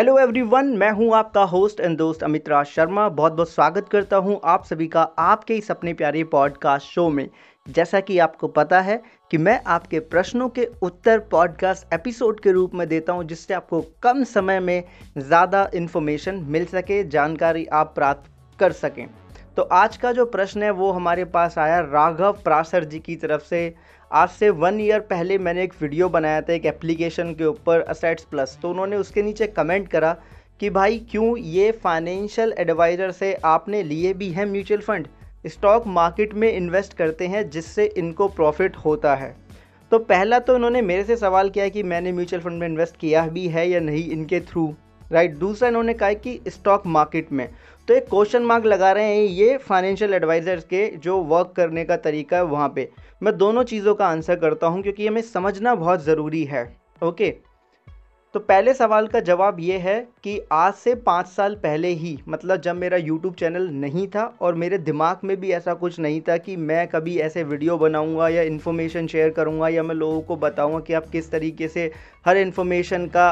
Hello everyone मैं हूँ आपका होस्ट एंड दोस्त अमित राज शर्मा। बहुत बहुत स्वागत करता हूँ आप सभी का आपके इस अपने प्यारे पॉडकास्ट शो में। जैसा कि आपको पता है कि मैं आपके प्रश्नों के उत्तर पॉडकास्ट एपिसोड के रूप में देता हूँ, जिससे आपको कम समय में ज़्यादा इन्फॉर्मेशन मिल सके, जानकारी आप प्राप्त कर सकें। तो आज का जो प्रश्न है वो हमारे पास आया राघव प्रासर जी की तरफ़ से। आज से वन ईयर पहले मैंने एक वीडियो बनाया था एक एप्लीकेशन के ऊपर असेट्स प्लस तो उन्होंने उसके नीचे कमेंट करा कि भाई क्यों ये फाइनेंशियल एडवाइज़र से आपने लिए भी हैं म्यूचुअल फंड स्टॉक मार्केट में इन्वेस्ट करते हैं जिससे इनको प्रॉफिट होता है। तो पहला तो इन्होंने मेरे से सवाल किया कि मैंने म्यूचुअल फंड में इन्वेस्ट किया भी है या नहीं इनके थ्रू राइट दूसरा इन्होंने कहा कि स्टॉक मार्केट में। तो एक क्वेश्चन मार्क लगा रहे हैं ये फाइनेंशियल एडवाइज़र्स के जो वर्क करने का तरीका है वहाँ पे। मैं दोनों चीज़ों का आंसर करता हूँ क्योंकि हमें समझना बहुत ज़रूरी है। ओके तो पहले सवाल का जवाब ये है कि आज से पाँच साल पहले ही मतलब जब मेरा यूट्यूब चैनल नहीं था और मेरे दिमाग में भी ऐसा कुछ नहीं था कि मैं कभी ऐसे वीडियो बनाऊँगा या इन्फॉर्मेशन शेयर करूँगा या मैं लोगों को बताऊँगा कि आप किस तरीके से हर इन्फॉर्मेशन का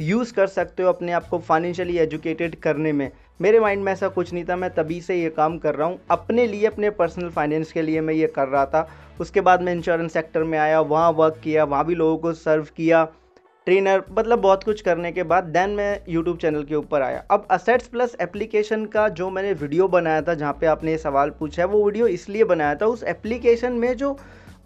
यूज़ कर सकते हो अपने आप को फाइनेंशियली एजुकेटेड करने में। मेरे माइंड में ऐसा कुछ नहीं था, मैं तभी से ये काम कर रहा हूँ। अपने लिए, अपने पर्सनल फाइनेंस के लिए मैं ये कर रहा था। उसके बाद मैं इंश्योरेंस सेक्टर में आया, वहाँ वर्क किया, वहाँ भी लोगों को सर्व किया ट्रेनर मतलब बहुत कुछ करने के बाद देन मैं यूट्यूब चैनल के ऊपर आया। अब असेट्स प्लस एप्लीकेशन का जो मैंने वीडियो बनाया था, जहाँ पे आपने ये सवाल पूछा है, वो वीडियो इसलिए बनाया था, उस एप्लीकेशन में जो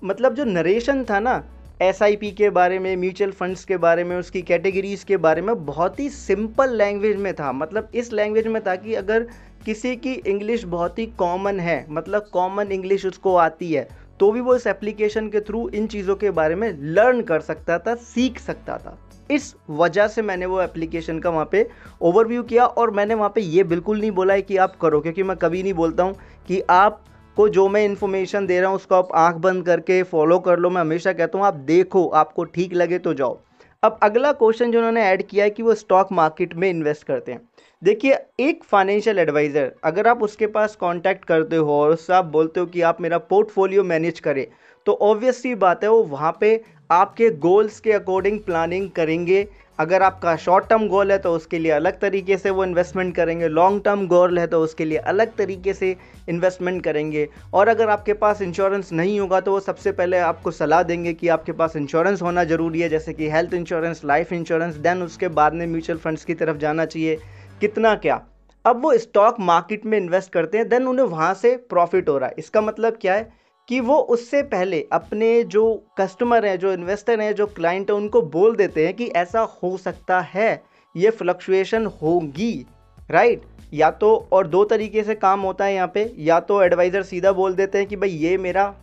मतलब जो नरेशन था ना SIP के बारे में म्यूचुअल फंड्स के बारे में, उसकी कैटेगरीज़ के बारे में बहुत ही सिंपल लैंग्वेज में था। मतलब इस लैंग्वेज में था कि अगर किसी की इंग्लिश बहुत ही कॉमन है मतलब कॉमन इंग्लिश उसको आती है तो भी वो इस एप्लीकेशन के थ्रू इन चीज़ों के बारे में लर्न कर सकता था, सीख सकता था। इस वजह से मैंने वो एप्लीकेशन का वहाँ पे ओवरव्यू किया और मैंने वहाँ पे ये बिल्कुल नहीं बोला है कि आप करो, क्योंकि मैं कभी नहीं बोलता हूँ कि आप को जो मैं इन्फॉर्मेशन दे रहा हूँ, उसको आप आँख बंद करके फॉलो कर लो। मैं हमेशा कहता हूँ, आप देखो, आपको ठीक लगे तो जाओ। अब अगला क्वेश्चन जो उन्होंने ऐड किया है कि वो स्टॉक मार्केट में इन्वेस्ट करते हैं। देखिए, एक फाइनेंशियल एडवाइज़र अगर आप उसके पास कांटेक्ट करते हो और उससे आप बोलते हो कि आप मेरा पोर्टफोलियो मैनेज करें तो ऑब्वियस सी बात है, वो वहाँ पे आपके गोल्स के अकॉर्डिंग प्लानिंग करेंगे। अगर आपका शॉर्ट टर्म गोल है तो उसके लिए अलग तरीके से वो इन्वेस्टमेंट करेंगे। लॉन्ग टर्म गोल है तो उसके लिए अलग तरीके से इन्वेस्टमेंट करेंगे। और अगर आपके पास इंश्योरेंस नहीं होगा तो वो सबसे पहले आपको सलाह देंगे कि आपके पास इंश्योरेंस होना ज़रूरी है, जैसे कि health insurance life insurance then उसके बाद में म्यूचुअल फंड्स की तरफ़ जाना चाहिए। कितना क्या? अब वो स्टॉक मार्केट में इन्वेस्ट करते हैं देन उन्हें वहाँ से प्रॉफिट हो रहा है। इसका मतलब क्या है? कि वो उससे पहले अपने जो कस्टमर हैं, जो इन्वेस्टर हैं, जो क्लाइंट हैं, उनको बोल देते हैं कि ऐसा हो सकता है, ये फ्लक्चुएशन होगी राइट या तो और दो तरीके से काम होता है यहाँ पे, या तो एडवाइज़र सीधा बोल देते हैं कि भाई, ये मेरा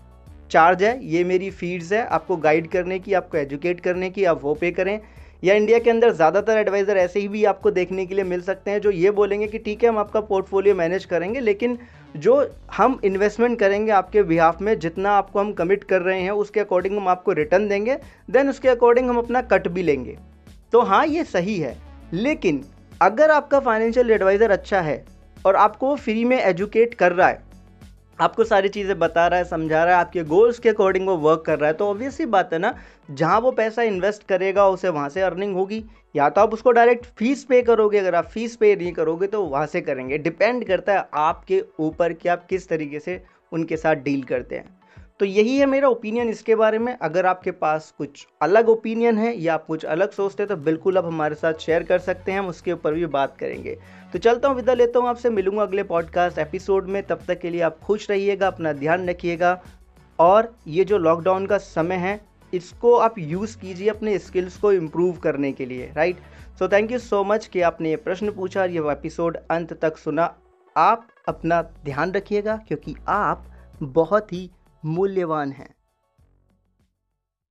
चार्ज है, ये मेरी फीड्स है, आपको गाइड करने की, आपको एजुकेट करने की, आप वो पे करें। या इंडिया के अंदर ज़्यादातर एडवाइज़र ऐसे ही भी आपको देखने के लिए मिल सकते हैं, जो ये बोलेंगे कि ठीक है, हम आपका पोर्टफोलियो मैनेज करेंगे, लेकिन जो हम इन्वेस्टमेंट करेंगे आपके बिहाफ में, जितना आपको हम कमिट कर रहे हैं, उसके अकॉर्डिंग हम आपको रिटर्न देंगे देन उसके अकॉर्डिंग हम अपना कट भी लेंगे। तो हाँ ये सही है। लेकिन अगर आपका फाइनेंशियल एडवाइज़र अच्छा है और आपको फ्री में एजुकेट कर रहा है आपको सारी चीज़ें बता रहा है, समझा रहा है, आपके गोल्स के अकॉर्डिंग वो वर्क कर रहा है तो ऑब्वियसली बात है ना, जहाँ वो पैसा इन्वेस्ट करेगा, उसे वहाँ से अर्निंग होगी, या तो आप उसको डायरेक्ट फ़ीस पे करोगे, अगर आप फ़ीस पे नहीं करोगे तो वहाँ से करेंगे। डिपेंड करता है आपके ऊपर कि आप किस तरीके से उनके साथ डील करते हैं। तो यही है मेरा ओपिनियन इसके बारे में। अगर आपके पास कुछ अलग ओपिनियन है या आप कुछ अलग सोचते हैं तो बिल्कुल आप हमारे साथ शेयर कर सकते हैं, हम उसके ऊपर भी बात करेंगे। तो चलता हूँ, विदा लेता हूँ आपसे, मिलूँगा अगले पॉडकास्ट एपिसोड में। तब तक के लिए आप खुश रहिएगा, अपना ध्यान रखिएगा। और ये जो लॉकडाउन का समय है, इसको आप यूज़ कीजिए अपने स्किल्स को इम्प्रूव करने के लिए right so thank you so much कि आपने ये प्रश्न पूछा और ये एपिसोड अंत तक सुना। आप अपना ध्यान रखिएगा, क्योंकि आप बहुत ही मूल्यवान हैं।